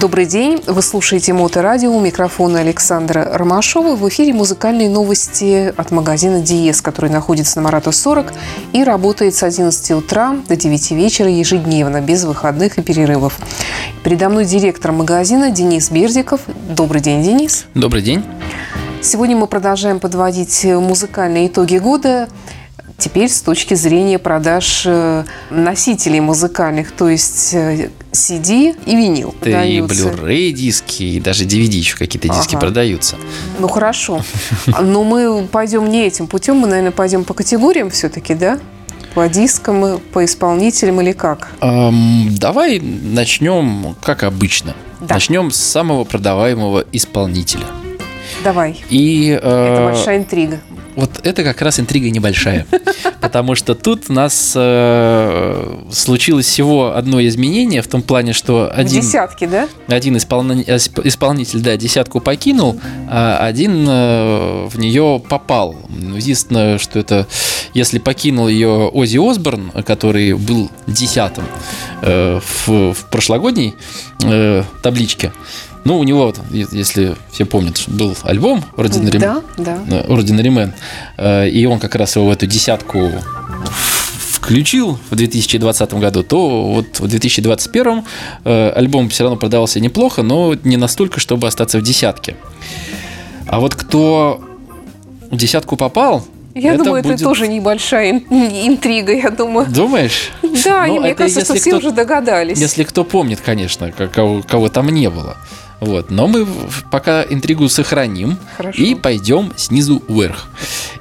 Добрый день. Вы слушаете Моторадио. У микрофона Александра Ромашова. В эфире музыкальные новости от магазина Диес, который находится на Марату 40 и работает с 11 утра до 9 вечера ежедневно, без выходных и перерывов. Передо мной директор магазина Денис Бердиков. Добрый день, Денис. Добрый день. Сегодня мы продолжаем подводить музыкальные итоги года теперь с точки зрения продаж э, носителей музыкальных, то есть CD э, и винил да, продаются. И Blu-ray диски, и даже DVD еще какие-то диски ага. продаются. Ну хорошо. Но мы пойдем не этим путем, мы, наверное, пойдем по категориям все-таки, да? По дискам, по исполнителям или как? Эм, давай начнем, как обычно. Да. Начнем с самого продаваемого исполнителя. Давай. И, э, Это большая интрига. Вот это как раз интрига небольшая. Потому что тут у нас э, случилось всего одно изменение в том плане, что один... Десятки, да? Один исполни, исполнитель, да, десятку покинул, а один э, в нее попал. Единственное, что это, если покинул ее Ози Осборн, который был десятым э, в, в прошлогодней э, табличке, ну, у него, если все помнят, был альбом Ordinary, да, да. Ordinary Man, э, и он как раз его в эту десятку включил в 2020 году, то вот в 2021 э, альбом все равно продавался неплохо, но не настолько, чтобы остаться в десятке. А вот кто в десятку попал, я это думаю, будет... это тоже небольшая интрига, я думаю. Думаешь? Да, ну, мне кажется, что все кто, уже догадались. Если кто помнит, конечно, кого, кого там не было. Вот. Но мы пока интригу сохраним Хорошо. и пойдем снизу вверх.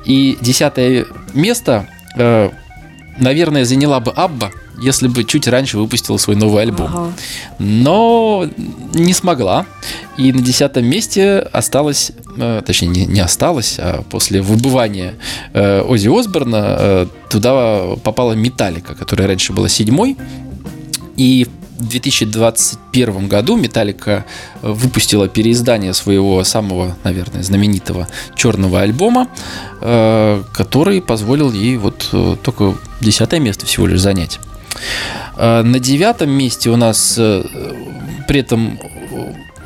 И десятое место, э, наверное, заняла бы Абба, если бы чуть раньше выпустила свой новый альбом. Ага. Но не смогла. И на десятом месте осталось, э, точнее, не, не осталось, а после выбывания э, Ози Осборна э, туда попала Металлика, которая раньше была седьмой. И в 2021 году Металлика выпустила переиздание своего самого, наверное, знаменитого черного альбома, э, который позволил ей вот э, только десятое место всего лишь занять. Э, на девятом месте у нас при этом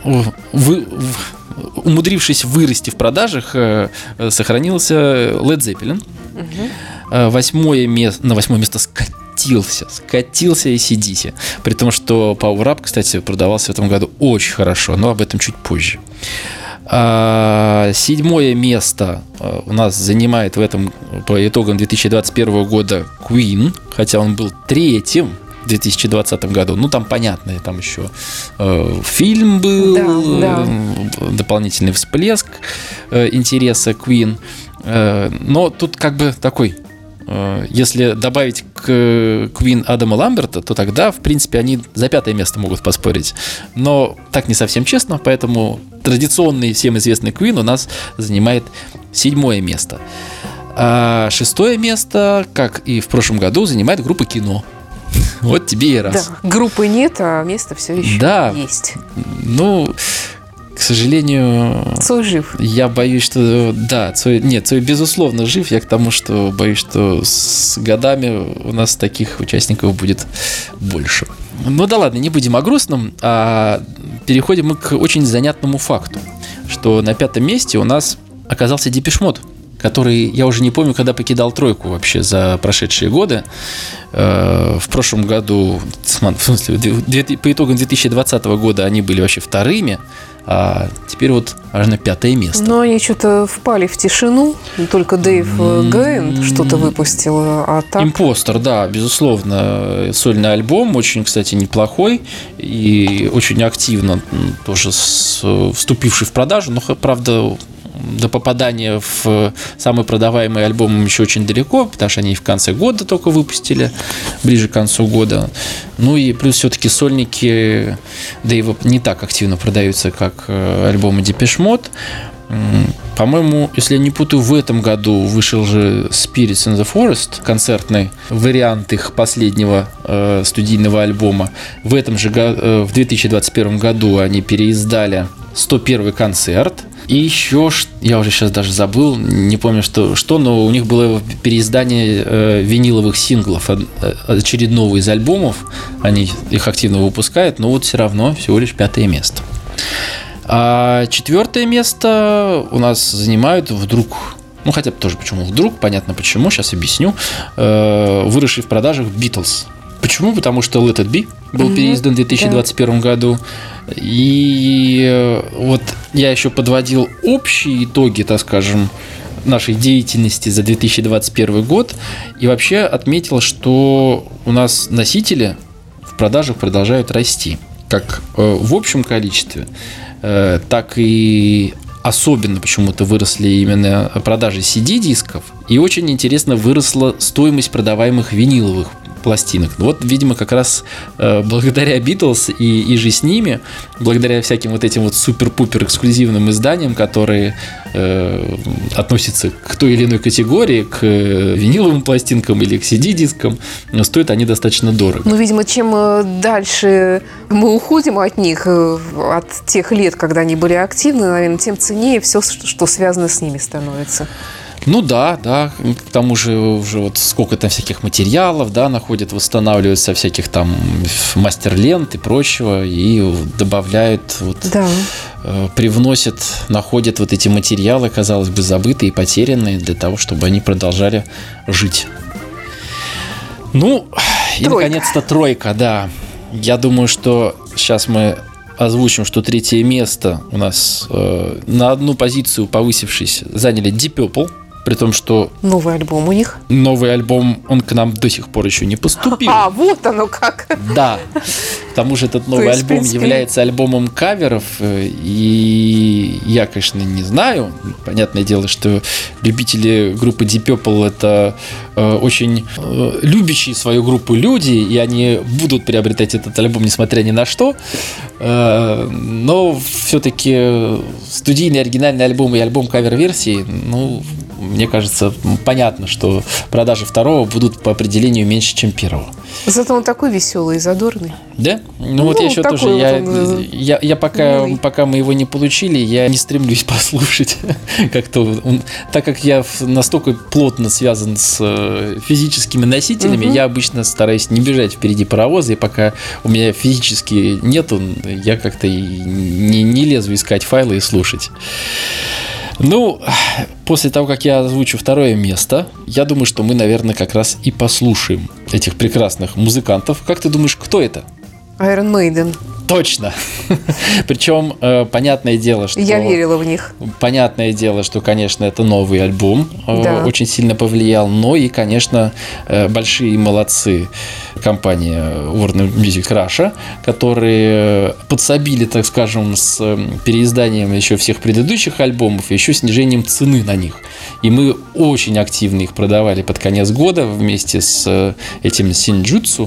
вы, умудрившись вырасти в продажах, сохранился Led Zeppelin. Угу. Восьмое место, на восьмое место скатился скатился, скатился и сидите. При том, что Power Up, кстати, продавался в этом году очень хорошо, но об этом чуть позже. А, седьмое место а, у нас занимает в этом по итогам 2021 года Queen, хотя он был третьим в 2020 году. Ну, там понятно, там еще э, фильм был, да, да. дополнительный всплеск э, интереса Queen. Э, но тут как бы такой Э, если добавить к Queen Адама Ламберта, то тогда, в принципе, они за пятое место могут поспорить. Но так не совсем честно, поэтому традиционный всем известный Queen у нас занимает седьмое место. А шестое место, как и в прошлом году, занимает группа кино. Вот тебе и раз. Да, группы нет, а место все еще да. есть. Ну, сожалению... Цой жив. Я боюсь, что... Да, Цой... Нет, Цой безусловно жив. Я к тому, что боюсь, что с годами у нас таких участников будет больше. Ну да ладно, не будем о грустном, а переходим мы к очень занятному факту, что на пятом месте у нас оказался Депешмот который я уже не помню, когда покидал тройку вообще за прошедшие годы. Э, в прошлом году, в смысле, по итогам 2020 года они были вообще вторыми, а теперь вот аж на пятое место. Но они что-то впали в тишину. Только Дэйв Гейн что-то выпустил, а так... Импостер, да, безусловно. Сольный альбом, очень, кстати, неплохой и очень активно тоже вступивший в продажу, но, правда, до попадания в самый продаваемый альбом еще очень далеко, потому что они в конце года только выпустили, ближе к концу года. Ну и плюс все-таки сольники Дэйва не так активно продаются, как э, альбомы Mode. По-моему, если я не путаю, в этом году вышел же Spirits in the Forest, концертный вариант их последнего э, студийного альбома. В этом же э, в 2021 году они переиздали 101 концерт – И еще, я уже сейчас даже забыл, не помню, что, что но у них было переиздание э, виниловых синглов э, очередного из альбомов. Они их активно выпускают, но вот все равно всего лишь пятое место. А четвертое место у нас занимают вдруг ну хотя бы тоже почему вдруг, понятно почему, сейчас объясню, э, выросший в продажах Beatles. Почему? Потому что Let It Be был mm-hmm. переиздан в 2021 да. году. И э, вот я еще подводил общие итоги, так скажем, нашей деятельности за 2021 год и вообще отметил, что у нас носители в продажах продолжают расти, как э, в общем количестве, э, так и особенно почему-то выросли именно продажи CD-дисков, и очень интересно выросла стоимость продаваемых виниловых пластинок. Вот, видимо, как раз э, благодаря Битлз и, и же с ними, благодаря всяким вот этим вот супер-пупер эксклюзивным изданиям, которые э, относятся к той или иной категории, к э, виниловым пластинкам или к CD-дискам, стоят они достаточно дорого. Ну, видимо, чем э, дальше мы уходим от них, э, от тех лет, когда они были активны, наверное, тем ценнее все, что связано с ними становится. Ну да, да, к тому же уже вот сколько там всяких материалов, да, находят, восстанавливают со всяких там мастер-лент и прочего, и добавляют, вот, да. э, привносят, находят вот эти материалы, казалось бы, забытые и потерянные, для того, чтобы они продолжали жить. Ну, тройка. и наконец-то тройка, да. Я думаю, что сейчас мы озвучим, что третье место у нас э, на одну позицию повысившись заняли Deep Purple – при том, что... Новый альбом у них? Новый альбом, он к нам до сих пор еще не поступил. А, вот оно как. Да. К тому же этот новый есть, альбом принципе... является альбомом каверов. Э, и я, конечно, не знаю. Понятное дело, что любители группы Deep Purple это э, очень э, любящие свою группу люди, и они будут приобретать этот альбом, несмотря ни на что. Э, но все-таки студийный оригинальный альбом и альбом кавер-версии, ну, мне кажется, понятно, что продажи второго будут по определению меньше, чем первого. Зато он такой веселый и задорный. Да? Ну, ну вот я еще тоже, я, он... Э, я, я пока, пока мы его не получили, я не стремлюсь послушать как-то, он, так как я настолько плотно связан с э, физическими носителями, угу. я обычно стараюсь не бежать впереди паровоза, и пока у меня физически нету, я как-то не, не лезу искать файлы и слушать. Ну, после того, как я озвучу второе место, я думаю, что мы, наверное, как раз и послушаем этих прекрасных музыкантов. Как ты думаешь, кто это? Iron Maiden. Точно. Причем, э, понятное дело, что... Я верила в них. Понятное дело, что, конечно, это новый альбом. Э, да. Очень сильно повлиял. Но и, конечно, э, большие молодцы компания Warner Music Russia, которые подсобили, так скажем, с переизданием еще всех предыдущих альбомов и еще снижением цены на них. И мы очень активно их продавали под конец года вместе с этим Синджутсу.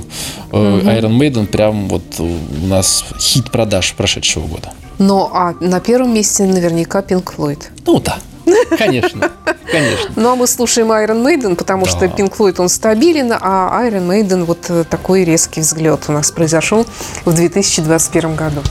Угу. Iron Maiden прям вот у нас хит продаж прошедшего года. Ну, а на первом месте наверняка Pink Floyd. Ну да, Конечно, конечно. Ну, а мы слушаем Iron Maiden, потому да. что Pink Floyd, он стабилен, а Iron Maiden, вот э, такой резкий взгляд у нас произошел в 2021 году.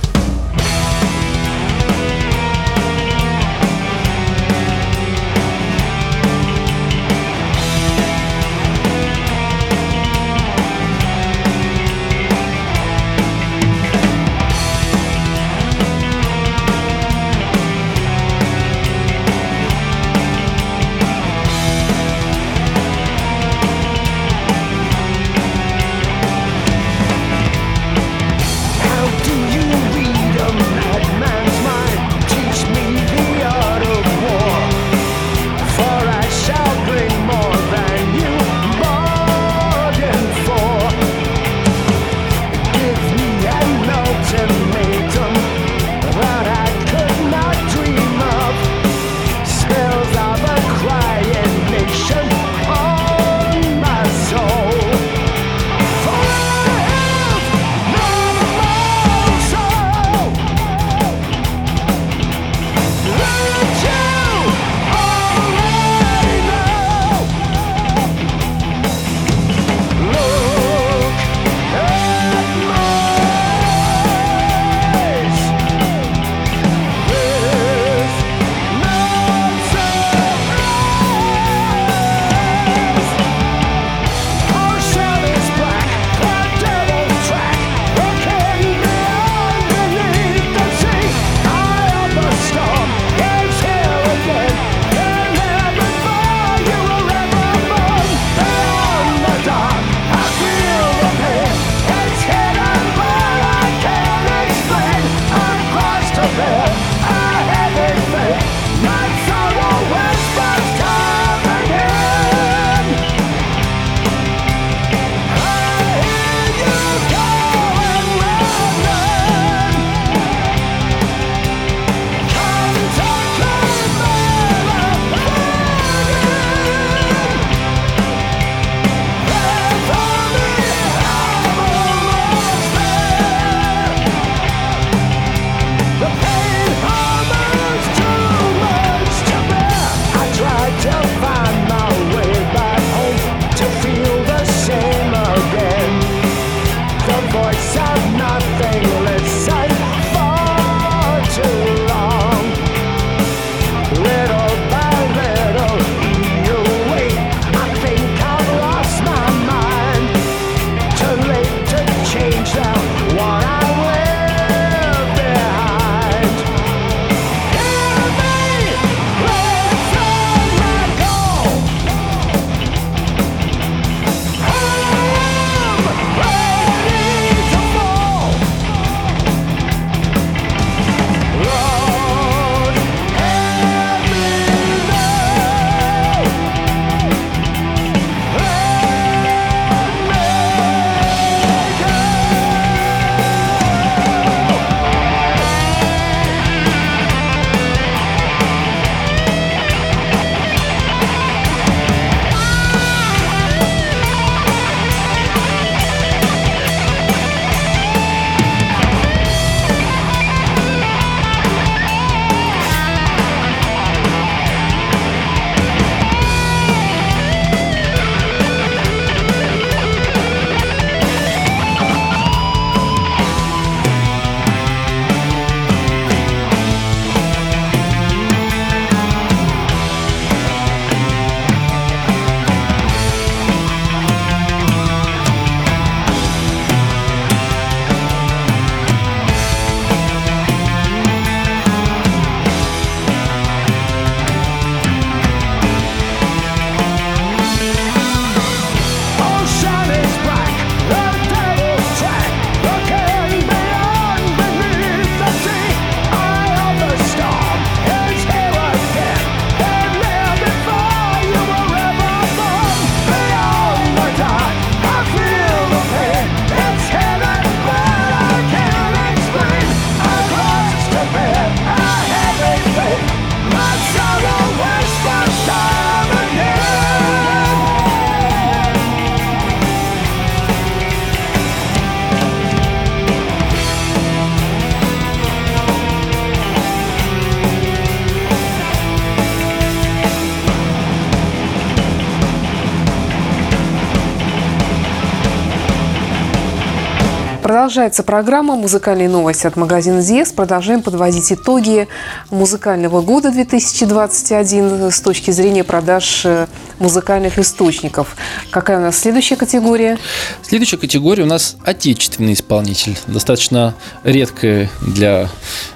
Продолжается программа «Музыкальные новости» от магазина «Диез». Продолжаем подводить итоги музыкального года 2021 с точки зрения продаж э, музыкальных источников. Какая у нас следующая категория? Следующая категория у нас отечественный исполнитель. Достаточно редкая для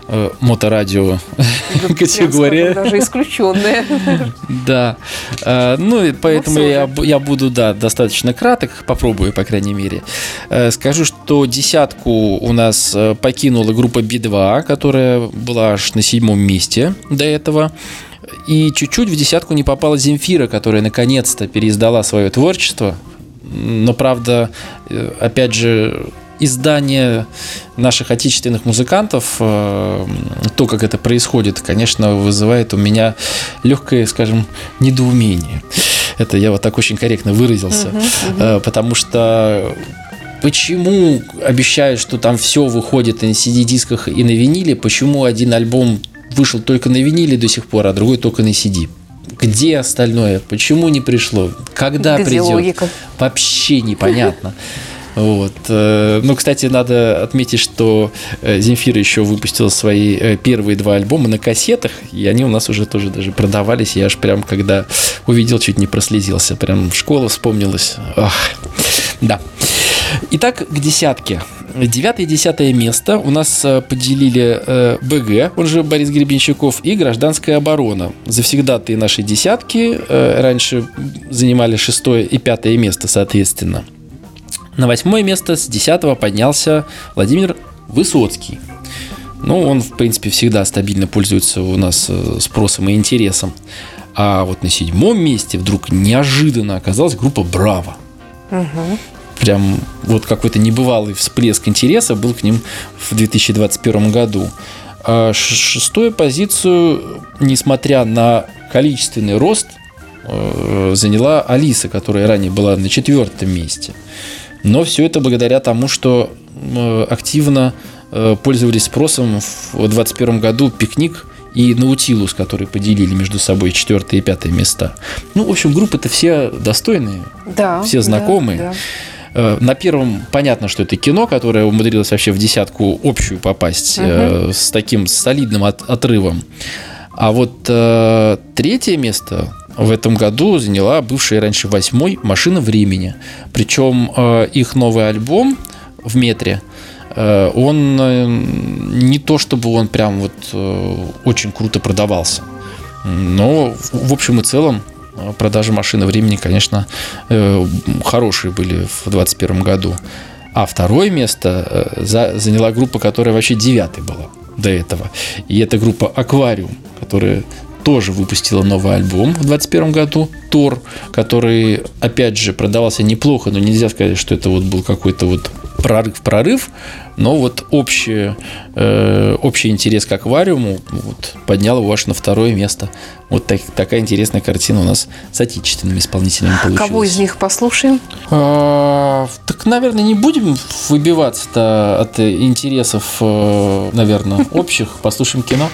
э, моторадио ну, категория. Даже исключенная. Да. Э, ну, и поэтому я, буду, да, достаточно краток, попробую, по крайней мере. Э, скажу, что десятку у нас э, покинула группа Би-2, которая была аж на седьмом месте до этого. И чуть-чуть в десятку не попала Земфира, которая наконец-то переиздала свое творчество. Но, правда, опять же, издание наших отечественных музыкантов, э, то, как это происходит, конечно, вызывает у меня легкое, скажем, недоумение. Это я вот так очень корректно выразился, uh-huh, uh-huh. потому что почему обещают, что там все выходит и на CD-дисках, и на виниле, почему один альбом вышел только на виниле до сих пор, а другой только на CD? Где остальное? Почему не пришло? Когда Где придет? Логика? Вообще непонятно. Вот. Э, ну, кстати, надо отметить, что э, Земфира еще выпустила свои э, первые два альбома на кассетах, и они у нас уже тоже даже продавались. Я аж прям, когда увидел, чуть не прослезился. Прям школа вспомнилась. Ах. Да. Итак, к десятке. Девятое и десятое место у нас поделили э, БГ, он же Борис Гребенщиков, и гражданская оборона. Завсегдатые наши десятки э, раньше занимали шестое и пятое место, соответственно. На восьмое место с десятого поднялся Владимир Высоцкий. Ну, он, в принципе, всегда стабильно пользуется у нас спросом и интересом. А вот на седьмом месте вдруг неожиданно оказалась группа «Браво». Угу прям вот какой-то небывалый всплеск интереса был к ним в 2021 году. А шестую позицию, несмотря на количественный рост, э, заняла Алиса, которая ранее была на четвертом месте. Но все это благодаря тому, что э, активно э, пользовались спросом в 2021 году «Пикник» и Наутилус, которые поделили между собой четвертое и пятое места. Ну, в общем, группы-то все достойные, да, все знакомые. Да, да. Э, на первом понятно, что это кино, которое умудрилось вообще в десятку общую попасть угу. с таким солидным от, отрывом. А вот э, третье место в этом году заняла бывшая раньше восьмой «Машина времени». Причем э, их новый альбом в метре э, он э, не то чтобы он прям вот э, очень круто продавался. Но в общем и целом продажи машины времени, конечно, э, хорошие были в 2021 году. А второе место э, заняла группа, которая вообще девятой была до этого. И это группа «Аквариум», которая тоже выпустила новый альбом в 2021 году, Тор, который, опять же, продавался неплохо, но нельзя сказать, что это вот был какой-то вот прорыв-прорыв, но вот общий, э, общий интерес к аквариуму вот, поднял его аж на второе место. Вот так, такая интересная картина у нас с отечественными исполнителями получилась. Кого из них послушаем? А, так, наверное, не будем выбиваться от интересов, э, наверное, общих. Послушаем кино.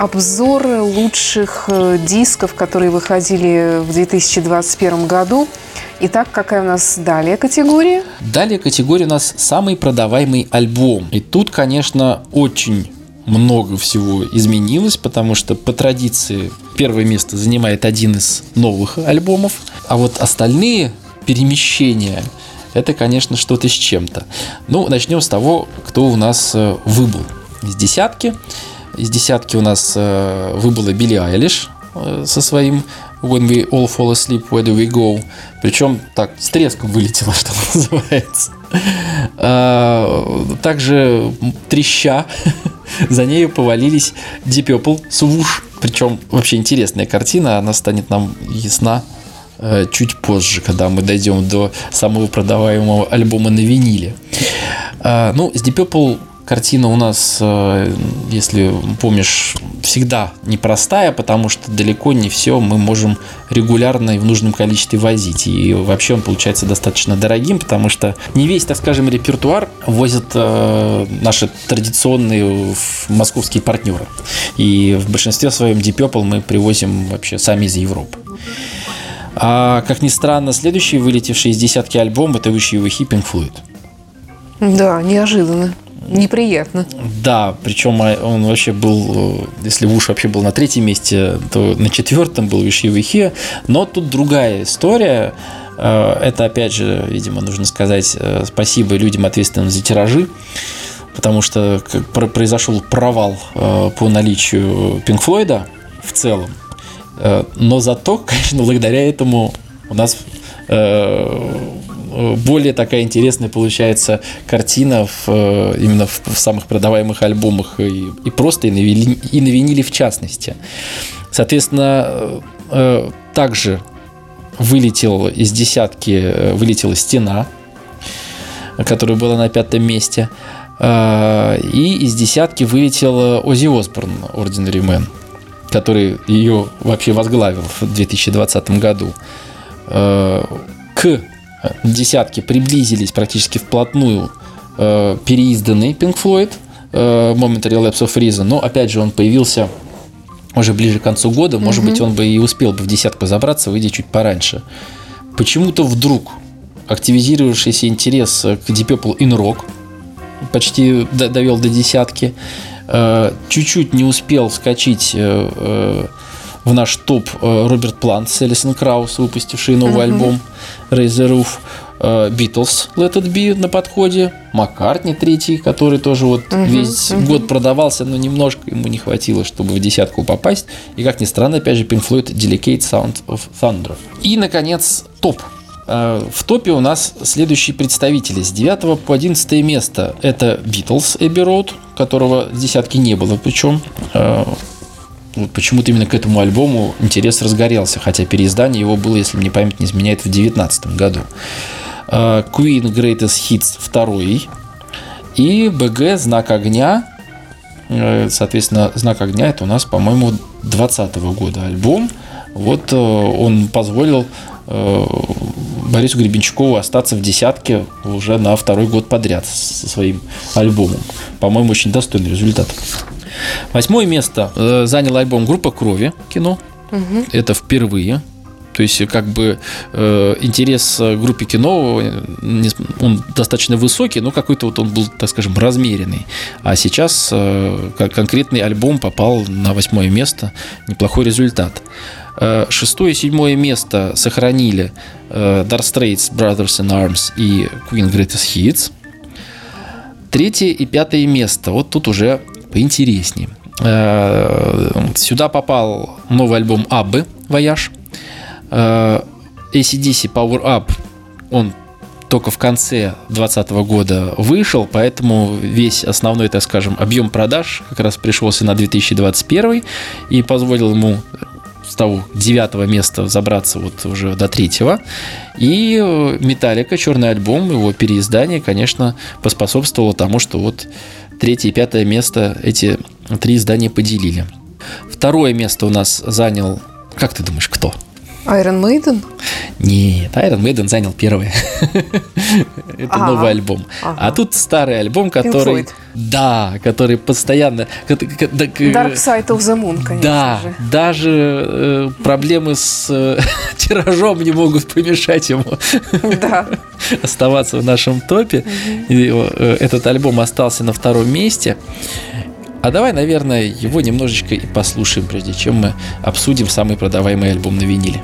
Обзоры лучших э, дисков, которые выходили в 2021 году. Итак, какая у нас далее категория? Далее категория у нас самый продаваемый альбом. И тут, конечно, очень много всего изменилось, потому что по традиции первое место занимает один из новых альбомов, а вот остальные перемещения это, конечно, что-то с чем-то. Ну, начнем с того, кто у нас э, выбыл из десятки. Из десятки у нас э, выбыла Билли Айлиш э, со своим When We All Fall Asleep, Where Do We Go. Причем так с треском вылетело, что называется. А, Также треща за нею повалились Deep Purple Swoosh. Причем вообще интересная картина, она станет нам ясна э, чуть позже, когда мы дойдем до самого продаваемого альбома на виниле. А, Ну, с Deep Purple картина у нас, э, если помнишь, всегда непростая, потому что далеко не все мы можем регулярно и в нужном количестве возить. И вообще он получается достаточно дорогим, потому что не весь, так скажем, репертуар возят э, наши традиционные московские партнеры. И в большинстве своем Deep Purple мы привозим вообще сами из Европы. А, как ни странно, следующий вылетевший из десятки альбом это «Wish You Were Here» Pink Floyd. Да, неожиданно. Неприятно. Да, причем а, он вообще был, э, если Вуш вообще был на третьем месте, то на четвертом был Here. Но тут другая история. Э, Это, опять же, видимо, нужно сказать э, спасибо людям, ответственным за тиражи, потому что произошел провал по наличию Пинк Флойда в целом. Но зато, конечно, благодаря этому у нас более такая интересная получается картина в, э, именно в, в самых продаваемых альбомах и, и просто и на, вили- и на виниле в частности. Соответственно, э, э, также вылетел из десятки, э, вылетела стена, которая была на пятом месте. Э, И из десятки вылетел Ози Осборн, Ordinary Man, который ее вообще возглавил в 2020 году. Э, К десятке приблизились практически вплотную э, переизданный Pink Floyd э, Momentary Lapse of Reason, но опять же он появился уже ближе к концу года, может быть, он бы и успел бы в десятку забраться, выйдя чуть пораньше. Почему-то вдруг активизировавшийся интерес к Deep Purple in Rock почти довел до десятки. Э, Чуть-чуть не успел вскочить э, э, в наш топ э, Роберт Плант с Элисон Краус, выпустивший новый альбом Raise the Roof. Э, Beatles Let It Be на подходе. Маккартни третий, который тоже вот весь год продавался, но немножко ему не хватило, чтобы в десятку попасть. И, как ни странно, опять же, Pink Floyd Delicate Sound of Thunder. И, наконец, топ. Э, В топе у нас следующие представители. С 9 по 11 место это Beatles Abbey Road, которого десятки не было причем. Вот почему-то именно к этому альбому интерес разгорелся, хотя переиздание его было, если мне память не изменяет, в 2019 году. Э, Queen Greatest Hits второй. И БГ Знак огня. Э, Соответственно, Знак огня это у нас, по-моему, 2020 года альбом. Вот э, он позволил Борису Гребенщикову остаться в десятке уже на второй год подряд со своим альбомом. По-моему, очень достойный результат. Восьмое место э, занял альбом группа Крови кино. Угу. Это впервые. То есть, как бы э, интерес к группе кино, он достаточно высокий, но какой-то вот он был, так скажем, размеренный. А сейчас э, конкретный альбом попал на восьмое место. Неплохой результат. Э, шестое и седьмое место сохранили э, Dark Straits, Brothers in Arms и Queen Greatest Hits. Третье и пятое место. Вот тут уже поинтереснее. Э, сюда попал новый альбом Аббы «Voyage». AC/DC Power Up, он только в конце 2020 года вышел, поэтому весь основной, так скажем, объем продаж как раз пришелся на 2021 и позволил ему с того девятого места забраться вот уже до третьего. И Металлика, черный альбом, его переиздание, конечно, поспособствовало тому, что вот третье и пятое место эти три издания поделили. Второе место у нас занял, как ты думаешь, кто? Iron Maiden? Нет, Iron Maiden занял первое. Это новый альбом. А тут старый альбом, который... Да, который постоянно... Dark Side of the Moon, конечно Да, же. даже э, проблемы с э, тиражом не могут помешать ему оставаться в нашем топе. Э, этот альбом остался на втором месте. А давай, наверное, его немножечко и послушаем, прежде чем мы обсудим самый продаваемый альбом на виниле.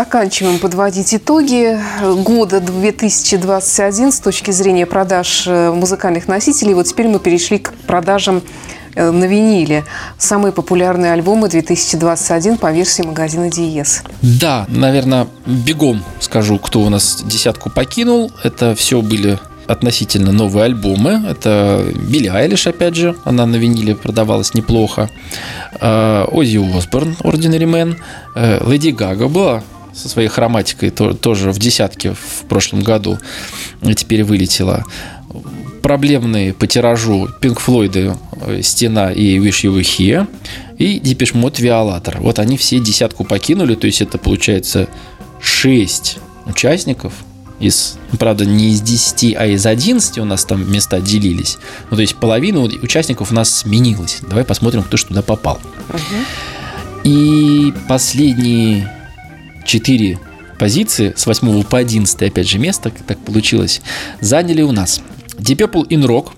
Заканчиваем подводить итоги года 2021 с точки зрения продаж э, музыкальных носителей. Вот теперь мы перешли к продажам э, на виниле. Самые популярные альбомы 2021 по версии магазина Диес. Да, наверное, бегом скажу, кто у нас десятку покинул. Это все были относительно новые альбомы. Это Билли Айлиш, опять же, она на виниле продавалась неплохо. Э, Оззи Осборн, Ordinary Man. Э, Леди Гага была со своей хроматикой тоже в десятке в прошлом году. Теперь вылетела. Проблемные по тиражу Пинк Флойды э, «Стена» и «Wish You Were Here» и Depeche Mode «Виолатор». Вот они все десятку покинули, то есть это получается 6 участников – из, правда, не из 10, а из 11 у нас там места делились. Ну, то есть половина участников у нас сменилась. Давай посмотрим, кто же туда попал. Угу. И последние 4 позиции с 8 по 11, опять же, место, так получилось, заняли у нас Deep Purple in Rock,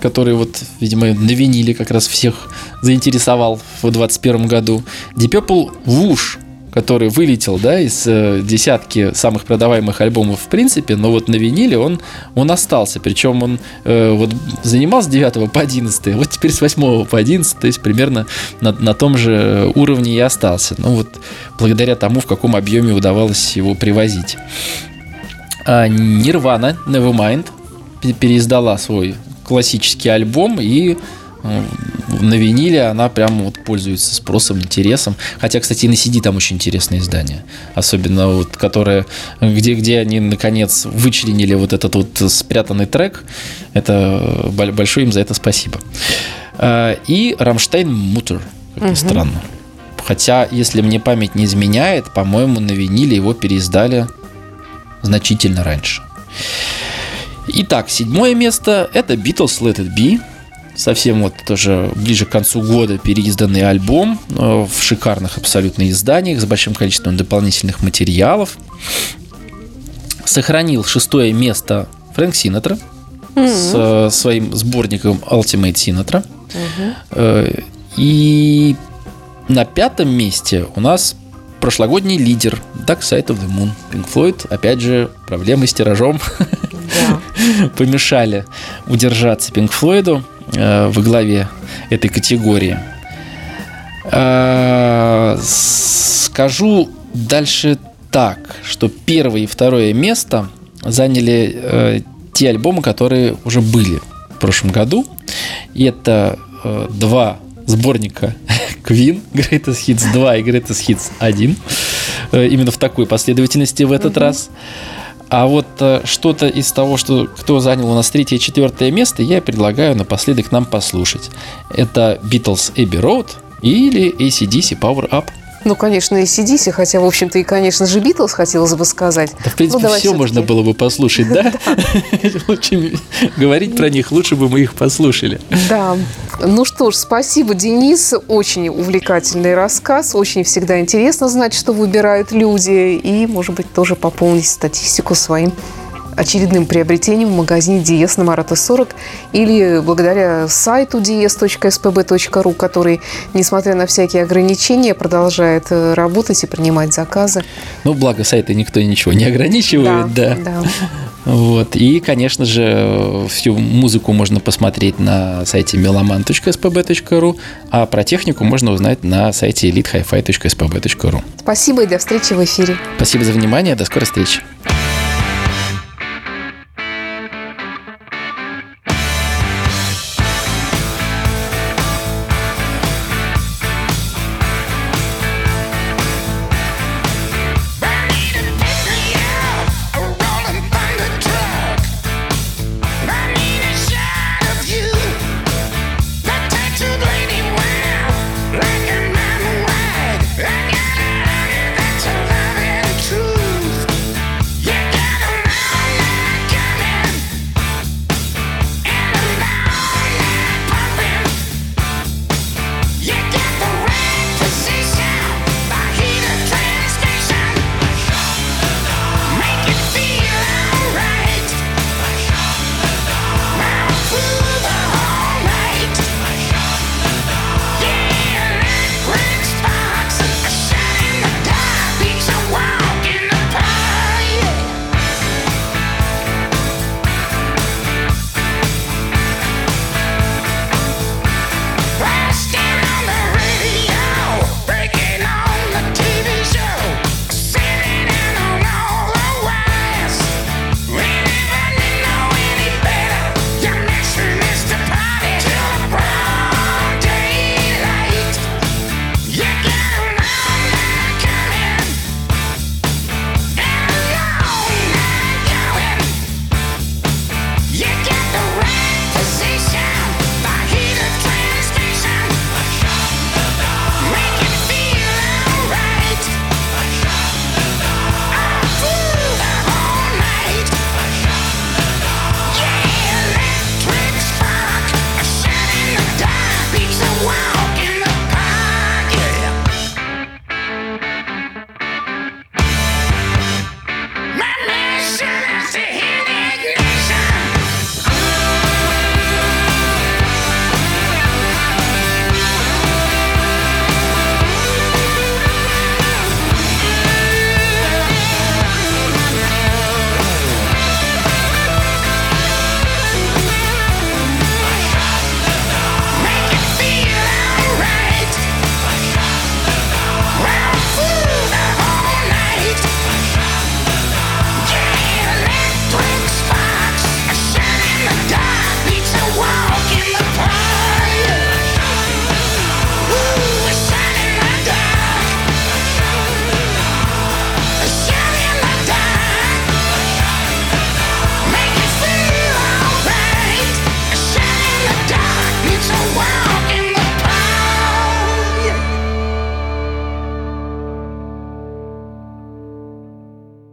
который вот, видимо, на виниле как раз всех заинтересовал в 2021 году. Deep Purple Whoosh, который вылетел, да, из э, десятки самых продаваемых альбомов в принципе, но вот на виниле он, он остался. Причем он э, вот занимался с 9 по 11, вот теперь с 8 по 11, то есть примерно на, на том же уровне и остался. Ну вот благодаря тому, в каком объеме удавалось его привозить. А Nirvana Nevermind переиздала свой классический альбом и на виниле она прям вот пользуется спросом, интересом. Хотя, кстати, и на CD там очень интересное издание. Особенно вот, которое, где, где они наконец вычленили вот этот вот спрятанный трек. Это большое им за это спасибо. А, и Рамштайн Мутер, как ни угу. странно. Хотя, если мне память не изменяет, по-моему, на виниле его переиздали значительно раньше. Итак, седьмое место – это Beatles Let It Be – совсем вот тоже ближе к концу года переизданный альбом э, в шикарных абсолютно изданиях с большим количеством дополнительных материалов. Сохранил шестое место Фрэнк Синатра mm-hmm. с э, своим сборником Ultimate Sinatra. Mm-hmm. И на пятом месте у нас прошлогодний лидер Dark Side of the Moon. Pink Floyd, опять же, проблемы с тиражом да. помешали удержаться Pink Floyd. Э, во главе этой категории. Э, скажу дальше так, что первое и второе место заняли э, те альбомы, которые уже были в прошлом году. И это два сборника Queen, Greatest Hits 2 и Greatest Hits 1. Именно в такой последовательности в этот mm-hmm. раз. А вот э, что-то из того, что кто занял у нас третье и четвертое место, я предлагаю напоследок нам послушать. Это Beatles Abbey Road или ACDC Power Up. Ну, конечно, и ACDC, хотя, в общем-то, и, конечно же, Битлз хотелось бы сказать. Да, в принципе, ну, все можно было бы послушать, да? Лучше говорить про них, лучше бы мы их послушали. Да. Ну что ж, спасибо, Денис. Очень увлекательный рассказ. Очень всегда интересно знать, что выбирают люди. И, может быть, тоже пополнить статистику своим очередным приобретением в магазине Диес на Марата 40 или благодаря сайту dies.spb.ru, который, несмотря на всякие ограничения, продолжает э, работать и принимать заказы. Ну, благо сайта никто ничего не ограничивает, да. да. да. Вот. И, конечно же, всю музыку можно посмотреть на сайте meloman.spb.ru, а про технику можно узнать на сайте elitehifi.spb.ru. Спасибо и до встречи в эфире. Спасибо за внимание, до скорой встречи.